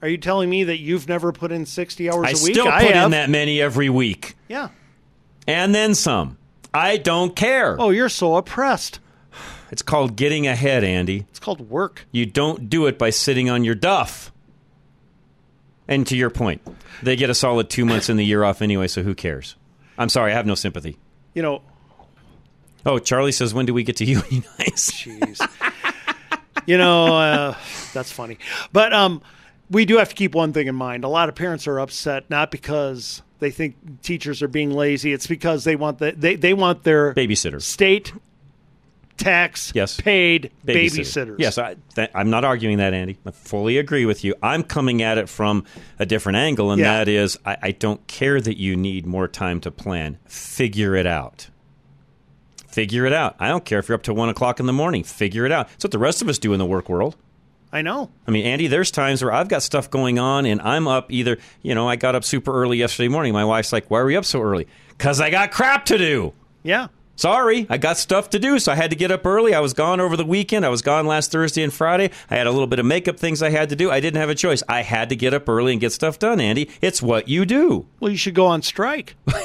are you telling me that you've never put in 60 hours I a week? I still put in that many every week. Yeah. And then some. I don't care. Oh, you're so oppressed. It's called getting ahead, Andy. It's called work. You don't do it by sitting on your duff. And to your point, they get a solid two months in the year off anyway, so who cares? I'm sorry, I have no sympathy. You know, Oh, Charlie says, when do we get to unionize? Jeez. you know, uh, that's funny. But um, we do have to keep one thing in mind. A lot of parents are upset not because they think teachers are being lazy. It's because they want the, they, they want their Babysitter. state tax Yes. paid Babysitter. babysitters. Yes, I, th- I'm not arguing that, Andy. I fully agree with you. I'm coming at it from a different angle, and Yeah. that is I, I don't care that you need more time to plan. Figure it out. Figure it out. I don't care if you're up to one o'clock in the morning. Figure it out. It's what the rest of us do in the work world. I know. I mean, Andy, there's times where I've got stuff going on and I'm up either, you know, I got up super early yesterday morning. My wife's like, why are you up so early? Because I got crap to do. Yeah. Sorry, I got stuff to do, so I had to get up early. I was gone over the weekend. I was gone last Thursday and Friday. I had a little bit of makeup things I had to do. I didn't have a choice. I had to get up early and get stuff done, Andy. It's what you do. Well, you should go on strike.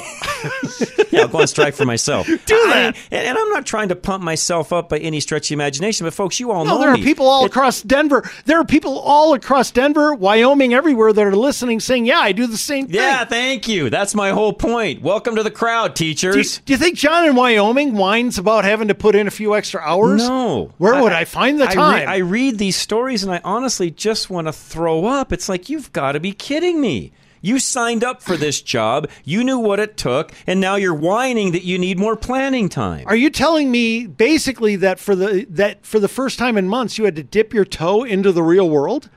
Yeah, I'll go on strike for myself. Do that. and, and I'm not trying to pump myself up by any stretch of imagination, but folks, you all No, know there are people all across Denver. There are people all across Denver, Wyoming, everywhere that are listening, saying, "Yeah, I do the same thing." Yeah, thank you. That's my whole point. Welcome to the crowd, Do you, teachers. do you think John in Wyoming whines about having to put in a few extra hours? No. Where would I, find the I re- time? I read these stories and I honestly just want to throw up. It's like, you've got to be kidding me. You signed up for this job, you knew what it took, and now you're whining that you need more planning time. Are you telling me basically that for the that for the first time in months you had to dip your toe into the real world?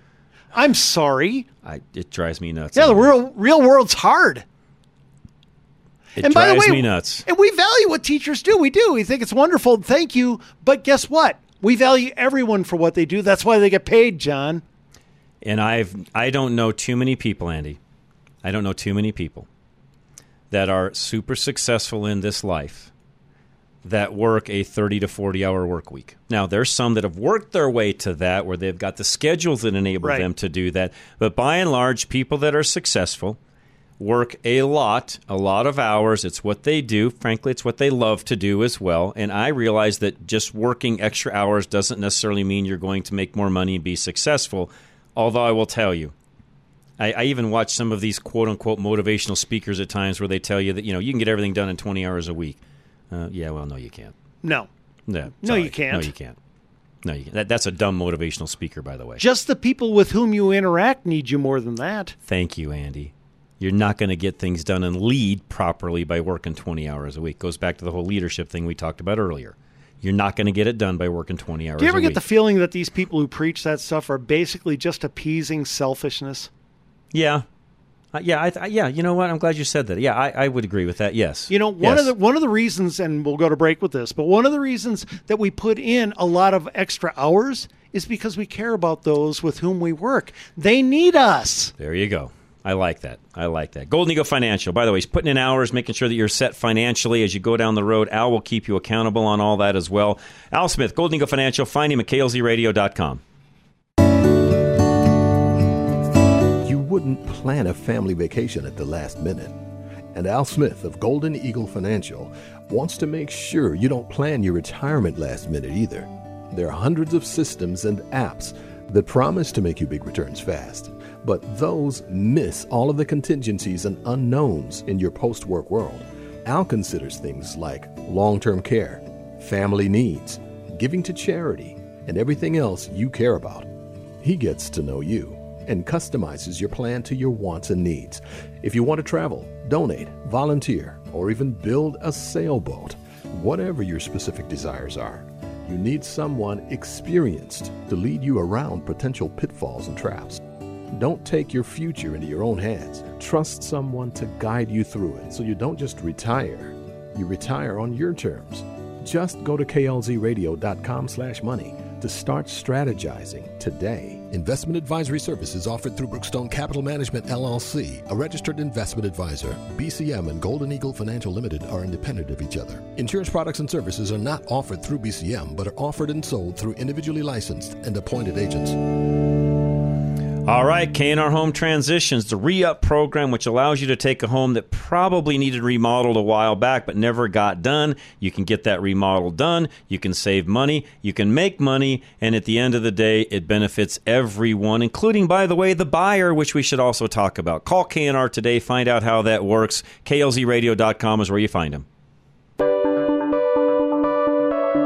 I'm sorry. I, it drives me nuts. Yeah, the real real world's hard. It and by the way, me nuts. And we value what teachers do. We do. We think it's wonderful. Thank you. But guess what? We value everyone for what they do. That's why they get paid, John. And I've I don't know too many people, Andy. I don't know too many people that are super successful in this life that work a 30 to 40 hour work week. Now, there's some that have worked their way to that where they've got the schedules that enable Right. them to do that. But by and large, people that are successful work a lot, a lot of hours. It's what they do. Frankly, it's what they love to do as well. And I realize that just working extra hours doesn't necessarily mean you're going to make more money and be successful. Although I will tell you, I, I even watch some of these quote unquote motivational speakers at times where they tell you that you know you can get everything done in 20 hours a week. Uh, yeah, well, no, you can't. No. No, No, sorry. you can't. No, you can't. No, you can't. That, that's a dumb motivational speaker, by the way. Just the people with whom you interact need you more than that. Thank you, Andy. You're not going to get things done and lead properly by working 20 hours a week. Goes back to the whole leadership thing we talked about earlier. You're not going to get it done by working 20 hours Do you ever get week. the feeling that these people who preach that stuff are basically just appeasing selfishness? yeah. Uh, yeah, I, I, yeah. You know what? I'm glad you said that. Yeah, I, I would agree with that. Yes. You know, one Yes. of the one of the reasons, and we'll go to break with this, but one of the reasons that we put in a lot of extra hours is because we care about those with whom we work. They need us. There you go. I like that. I like that. Golden Eagle Financial, by the way, he's putting in hours, making sure that you're set financially as you go down the road. Al will keep you accountable on all that as well. Al Smith, Golden Eagle Financial. Find him at klzradio.com. You wouldn't plan a family vacation at the last minute. And Al Smith of Golden Eagle Financial wants to make sure you don't plan your retirement last minute either. There are hundreds of systems and apps that promise to make you big returns fast, but those miss all of the contingencies and unknowns in your post work world. Al considers things like long term care, family needs, giving to charity, and everything else you care about. He gets to know you and customizes your plan to your wants and needs. If you want to travel, donate, volunteer, or even build a sailboat, whatever your specific desires are, you need someone experienced to lead you around potential pitfalls and traps. Don't take your future into your own hands. Trust someone to guide you through it so you don't just retire. You retire on your terms. Just go to klzradio.com slash money to start strategizing today. Investment advisory services offered through Brookstone Capital Management LLC, a registered investment advisor. BCM and Golden Eagle Financial Limited are independent of each other. Insurance products and services are not offered through BCM, but are offered and sold through individually licensed and appointed agents. All right, K&R Home Transitions, the re-up program which allows you to take a home that probably needed remodeled a while back but never got done. You can get that remodel done, you can save money, you can make money, and at the end of the day, it benefits everyone, including, by the way, the buyer, which we should also talk about. Call K&R today, find out how that works. KLZradio.com is where you find them.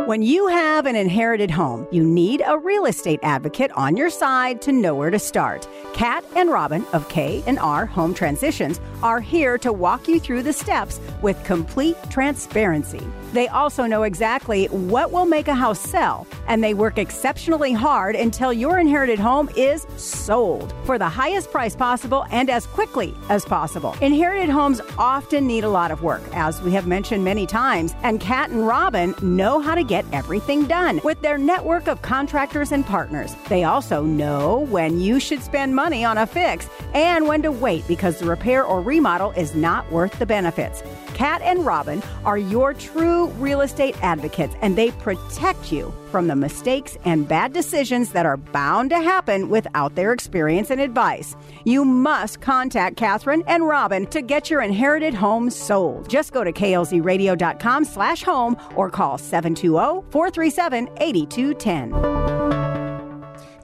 When you have an inherited home, you need a real estate advocate on your side to know where to start. Kat and Robin of K&R Home Transitions are here to walk you through the steps with complete transparency. They also know exactly what will make a house sell, and they work exceptionally hard until your inherited home is sold for the highest price possible and as quickly as possible. Inherited homes often need a lot of work, as we have mentioned many times, and Kat and Robin know how to get everything done with their network of contractors and partners. They also know when you should spend money on a fix and when to wait because the repair or remodel is not worth the benefits. Kat and Robin are your true real estate advocates, and they protect you from the mistakes and bad decisions that are bound to happen without their experience and advice. You must contact Catherine and Robin to get your inherited home sold. Just go to klzradio.com slash home or call 720-437-8210.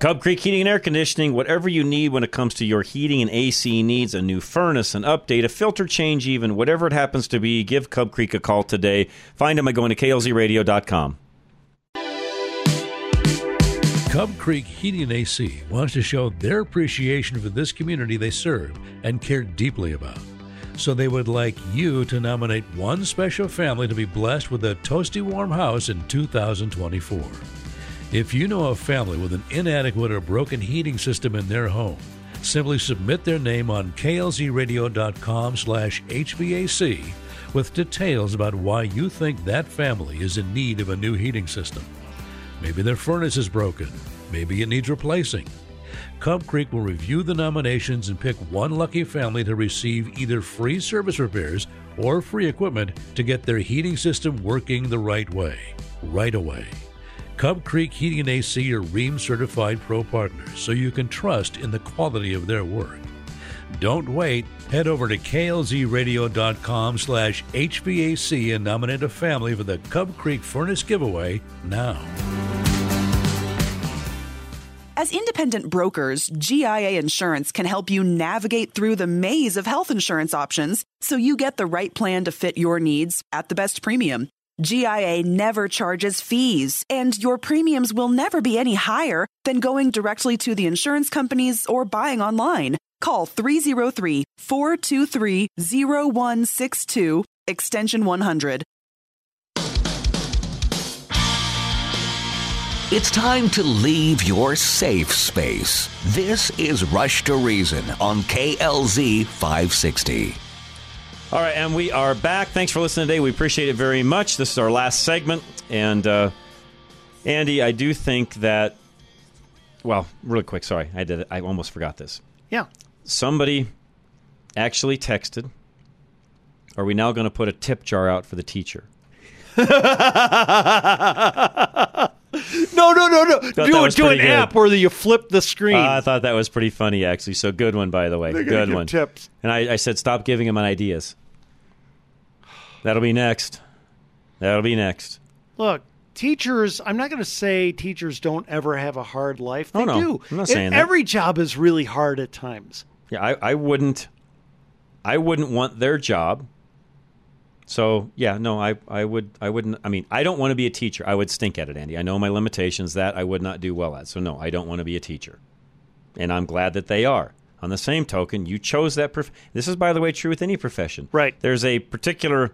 Cub Creek Heating and Air Conditioning, whatever you need when it comes to your heating and AC needs, a new furnace, an update, a filter change, even whatever it happens to be, give Cub Creek a call today. Find them by going to klzradio.com. Cub Creek Heating and AC wants to show their appreciation for this community they serve and care deeply about. So they would like you to nominate one special family to be blessed with a toasty warm house in 2024. If you know a family with an inadequate or broken heating system in their home, simply submit their name on klzradio.com slash HVAC with details about why you think that family is in need of a new heating system. Maybe their furnace is broken. Maybe it needs replacing. Cub Creek will review the nominations and pick one lucky family to receive either free service repairs or free equipment to get their heating system working the right way, right away. Cub Creek Heating and AC are Rheem certified pro partners, so you can trust in the quality of their work. Don't wait. Head over to klzradio.com slash HVAC and nominate a family for the Cub Creek Furnace Giveaway now. As independent brokers, GIA Insurance can help you navigate through the maze of health insurance options so you get the right plan to fit your needs at the best premium. GIA never charges fees, and your premiums will never be any higher than going directly to the insurance companies or buying online. Call 303 423 0162, extension 100. It's time to leave your safe space. This is Rush to Reason on KLZ 560. All right, and we are back. Thanks for listening today. We appreciate it very much. This is our last segment. And uh, Andy, I do think that, well, really quick, sorry, I did it. I almost forgot this. Yeah. Somebody actually texted, Are we now going to put a tip jar out for the teacher? No, no, no, no. Thought do it. was Do an good. app where you flip the screen. Uh, I thought that was pretty funny, actually. So good one, by the way. Good one. tips. And I, I said, stop giving him ideas. That'll be next. That'll be next. Look, teachers. I'm not going to say teachers don't ever have a hard life. Oh, they Oh, no. do. I'm not saying that. Every job is really hard at times. Yeah, I, I wouldn't. I wouldn't want their job. So yeah, no, I, I would I wouldn't. I mean, I don't want to be a teacher. I would stink at it, Andy. I know my limitations. That I would not do well at. So no, I don't want to be a teacher. And I'm glad that they are. On the same token, you chose that. Prof- this is, by the way, true with any profession. Right. There's a particular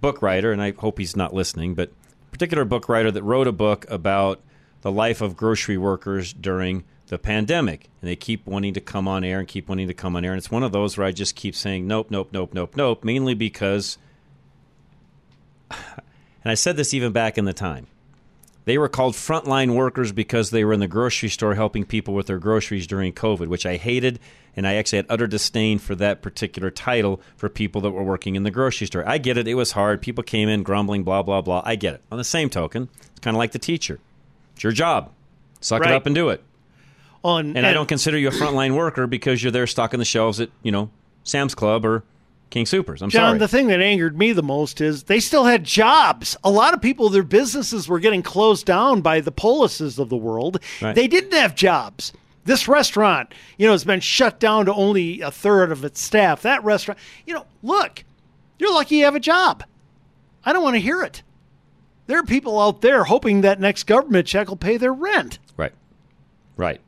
book writer, and I hope he's not listening, but particular book writer that wrote a book about the life of grocery workers during the pandemic. And they keep wanting to come on air and keep wanting to come on air. And it's one of those where I just keep saying nope, nope, nope, nope, nope, mainly because, and I said this even back in the time, they were called frontline workers because they were in the grocery store helping people with their groceries during COVID, which I hated. And I actually had utter disdain for that particular title for people that were working in the grocery store. I get it. It was hard. People came in grumbling, blah, blah, blah. I get it. On the same token, it's kind of like the teacher. It's your job. Suck Right. it up and do it. On And I don't consider you a frontline worker because you're there stocking the shelves at, you know, Sam's Club or King Supers. I'm sorry. John, sorry. the thing that angered me the most is they still had jobs. A lot of people, their businesses were getting closed down by the policies of the world. Right. They didn't have jobs. This restaurant, you know, has been shut down to only a third of its staff. That restaurant, you know, look, you're lucky you have a job. I don't want to hear it. There are people out there hoping that next government check will pay their rent. Right. Right.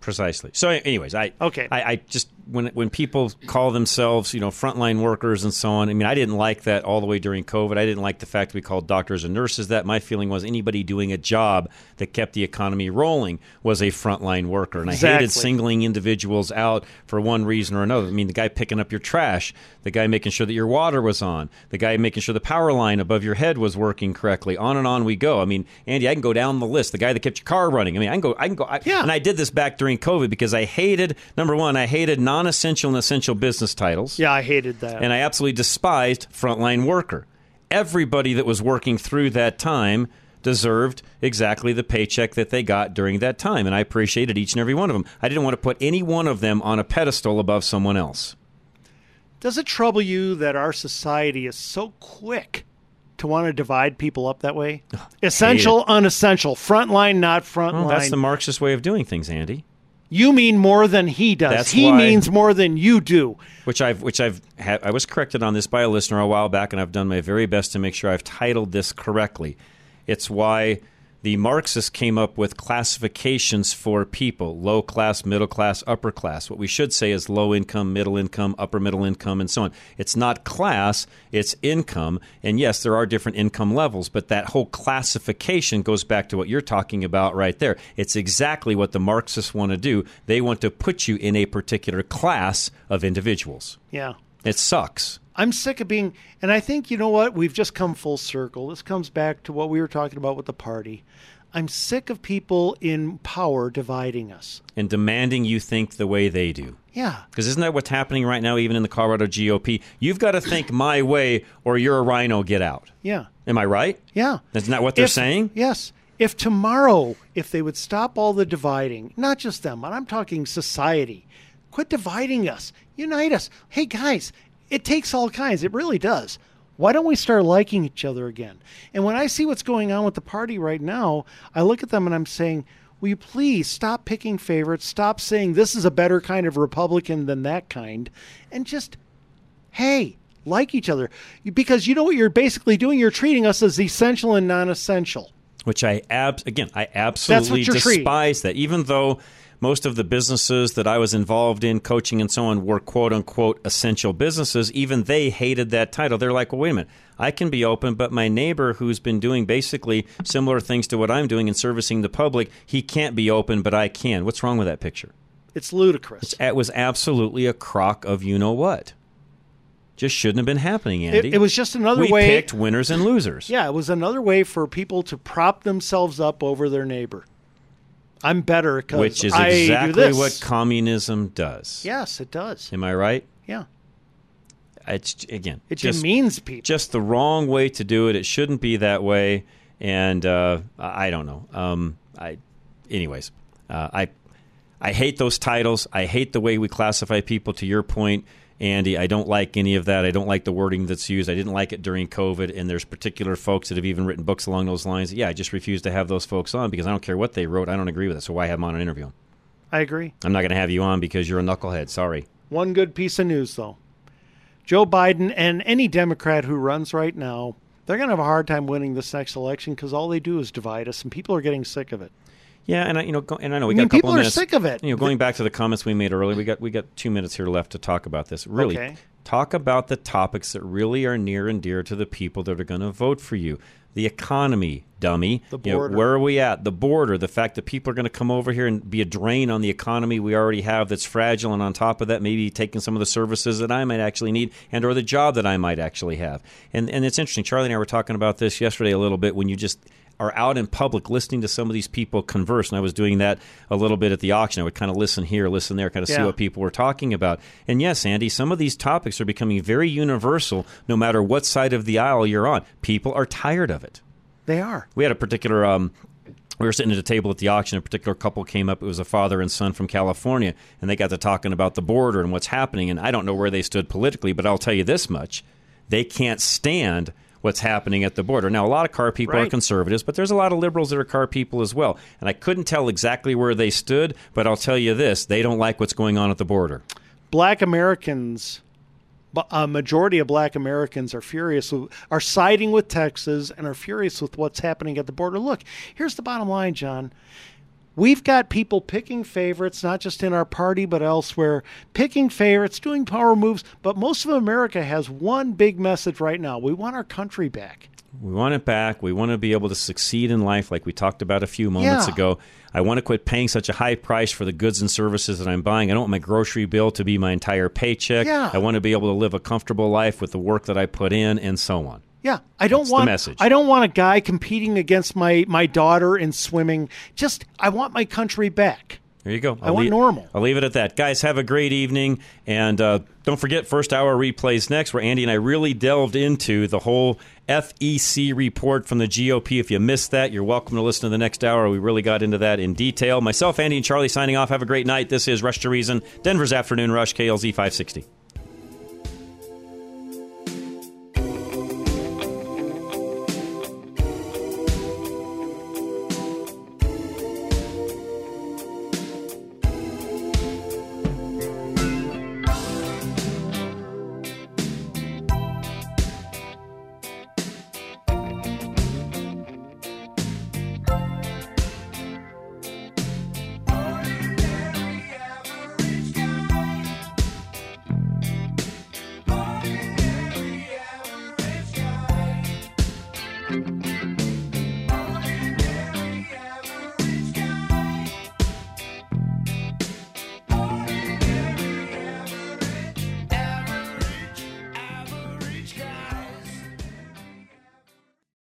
Precisely. So, anyways, I okay. I, I just when when people call themselves you know frontline workers and so on. I mean, I didn't like that all the way during COVID. I didn't like the fact we called doctors and nurses that. My feeling was anybody doing a job that kept the economy rolling was a frontline worker, and I hated singling individuals out for one reason or another. I mean, the guy picking up your trash, the guy making sure that your water was on, the guy making sure the power line above your head was working correctly. On and on we go. I mean, Andy, I can go down the list. The guy that kept your car running. I mean, I can go. I can go. I, And I did this back during COVID because I hated number one, I hated non-essential and essential business titles. Yeah, I hated that. And I absolutely despised frontline worker. Everybody that was working through that time deserved exactly the paycheck that they got during that time. And I appreciated each and every one of them. I didn't want to put any one of them on a pedestal above someone else. Does it trouble you that our society is so quick to want to divide people up that way? Essential, unessential, frontline, not frontline. Well, that's the Marxist way of doing things, Andy. You mean more than he does. That's he why- means more than you do. which I've which I've ha- I was corrected on this by a listener a while back, and I've done my very best to make sure I've titled this correctly. It's why the Marxists came up with classifications for people: low class, middle class, upper class. What we should say is low income, middle income, upper middle income, and so on. It's not class; it's income. And yes, there are different income levels, but that whole classification goes back to what you're talking about right there. It's exactly what the Marxists want to do. They want to put you in a particular class of individuals. Yeah. It sucks. I'm sick of being, and I think you know what? We've just come full circle. This comes back to what we were talking about with the party. I'm sick of people in power dividing us. And demanding you think the way they do. Yeah. Because isn't that what's happening right now, even in the Colorado GOP? You've got to think my way or you're a RINO, get out. Yeah. Am I right? Yeah. Isn't that what they're If- saying? Yes. If tomorrow, if they would stop all the dividing, not just them, but I'm talking society, quit dividing us, unite us. Hey, guys, it takes all kinds. It really does. Why don't we start liking each other again? And when I see what's going on with the party right now, I look at them and I'm saying, will you please stop picking favorites? Stop saying this is a better kind of Republican than that kind. And just, hey, like each other. Because you know what you're basically doing? You're treating us as essential and non essential. which I abs again I absolutely you're treating. despise that. Even though most of the businesses that I was involved in, coaching and so on, were quote unquote essential businesses, even they hated that title. They're like, well, wait a minute, I can be open, but my neighbor who's been doing basically similar things to what I'm doing and servicing the public, he can't be open, but I can. What's wrong with that picture? It's ludicrous. It was absolutely a crock of you know what. Just shouldn't have been happening, Andy. It, it was just another we way. picked winners and losers. Yeah, it was another way for people to prop themselves up over their neighbor. I'm better because Which is exactly what communism does. Yes, it does. Am I right? Yeah. It's again, It just means people. Just the wrong way to do it. It shouldn't be that way. And uh, I I don't know. Um, I, anyways, uh, I, I hate those titles. I hate the way we classify people. To your point, Andy, I don't like any of that. I don't like the wording that's used. I didn't like it during COVID. And there's particular folks that have even written books along those lines. Yeah, I just refuse to have those folks on because I don't care what they wrote. I don't agree with it. So why have them on an interview? I agree. I'm not going to have you on because you're a knucklehead. Sorry. One good piece of news, though. Joe Biden and any Democrat who runs right now, they're going to have a hard time winning this next election because all they do is divide us, and people are getting sick of it. Yeah, and I, you know, go, and I know we I got mean, a couple people of are sick of it. You know, going back to the comments we made earlier, we got we got two minutes here left to talk about this. Really, Okay. talk about the topics that really are near and dear to the people that are going to vote for you. The economy, dummy. The You know, border. where are we at? The border. The fact that people are going to come over here and be a drain on the economy we already have that's fragile, and on top of that, maybe taking some of the services that I might actually need, and or the job that I might actually have. And and it's interesting. Charlie and I were talking about this yesterday a little bit when you just are out in public listening to some of these people converse. And I was doing that a little bit at the auction. I would kind of listen here, listen there, kind of see what people were talking about. And yes, Andy, some of these topics are becoming very universal no matter what side of the aisle you're on. People are tired of it. They are. We had a particular. Um, we were sitting at a table at the auction. A particular couple came up. It was a father and son from California, and they got to talking about the border and what's happening. And I don't know where they stood politically, but I'll tell you this much: they can't stand what's happening at the border. Now, a lot of car people are conservatives, but there's a lot of liberals that are car people as well. And I couldn't tell exactly where they stood, but I'll tell you this: they don't like what's going on at the border. Black Americans, a majority of Black Americans are furious, are siding with Texas, and are furious with what's happening at the border. Look, here's the bottom line, John. We've got people picking favorites, not just in our party, but elsewhere, picking favorites, doing power moves. But most of America has one big message right now. We want our country back. We want it back. We want to be able to succeed in life, like we talked about a few moments Yeah. ago. I want to quit paying such a high price for the goods and services that I'm buying. I don't want my grocery bill to be my entire paycheck. Yeah. I want to be able to live a comfortable life with the work that I put in, and so on. Yeah, I don't That's want message. I don't want a guy competing against my my daughter in swimming. Just I want my country back. There you go. I want normal. I'll leave it at that. Guys, have a great evening. And uh, don't forget, first hour replays next, where Andy and I really delved into the whole FEC report from the GOP. If you missed that, you're welcome to listen to the next hour. We really got into that in detail. Myself, Andy, and Charlie signing off. Have a great night. This is Rush to Reason, Denver's Afternoon Rush, KLZ 560.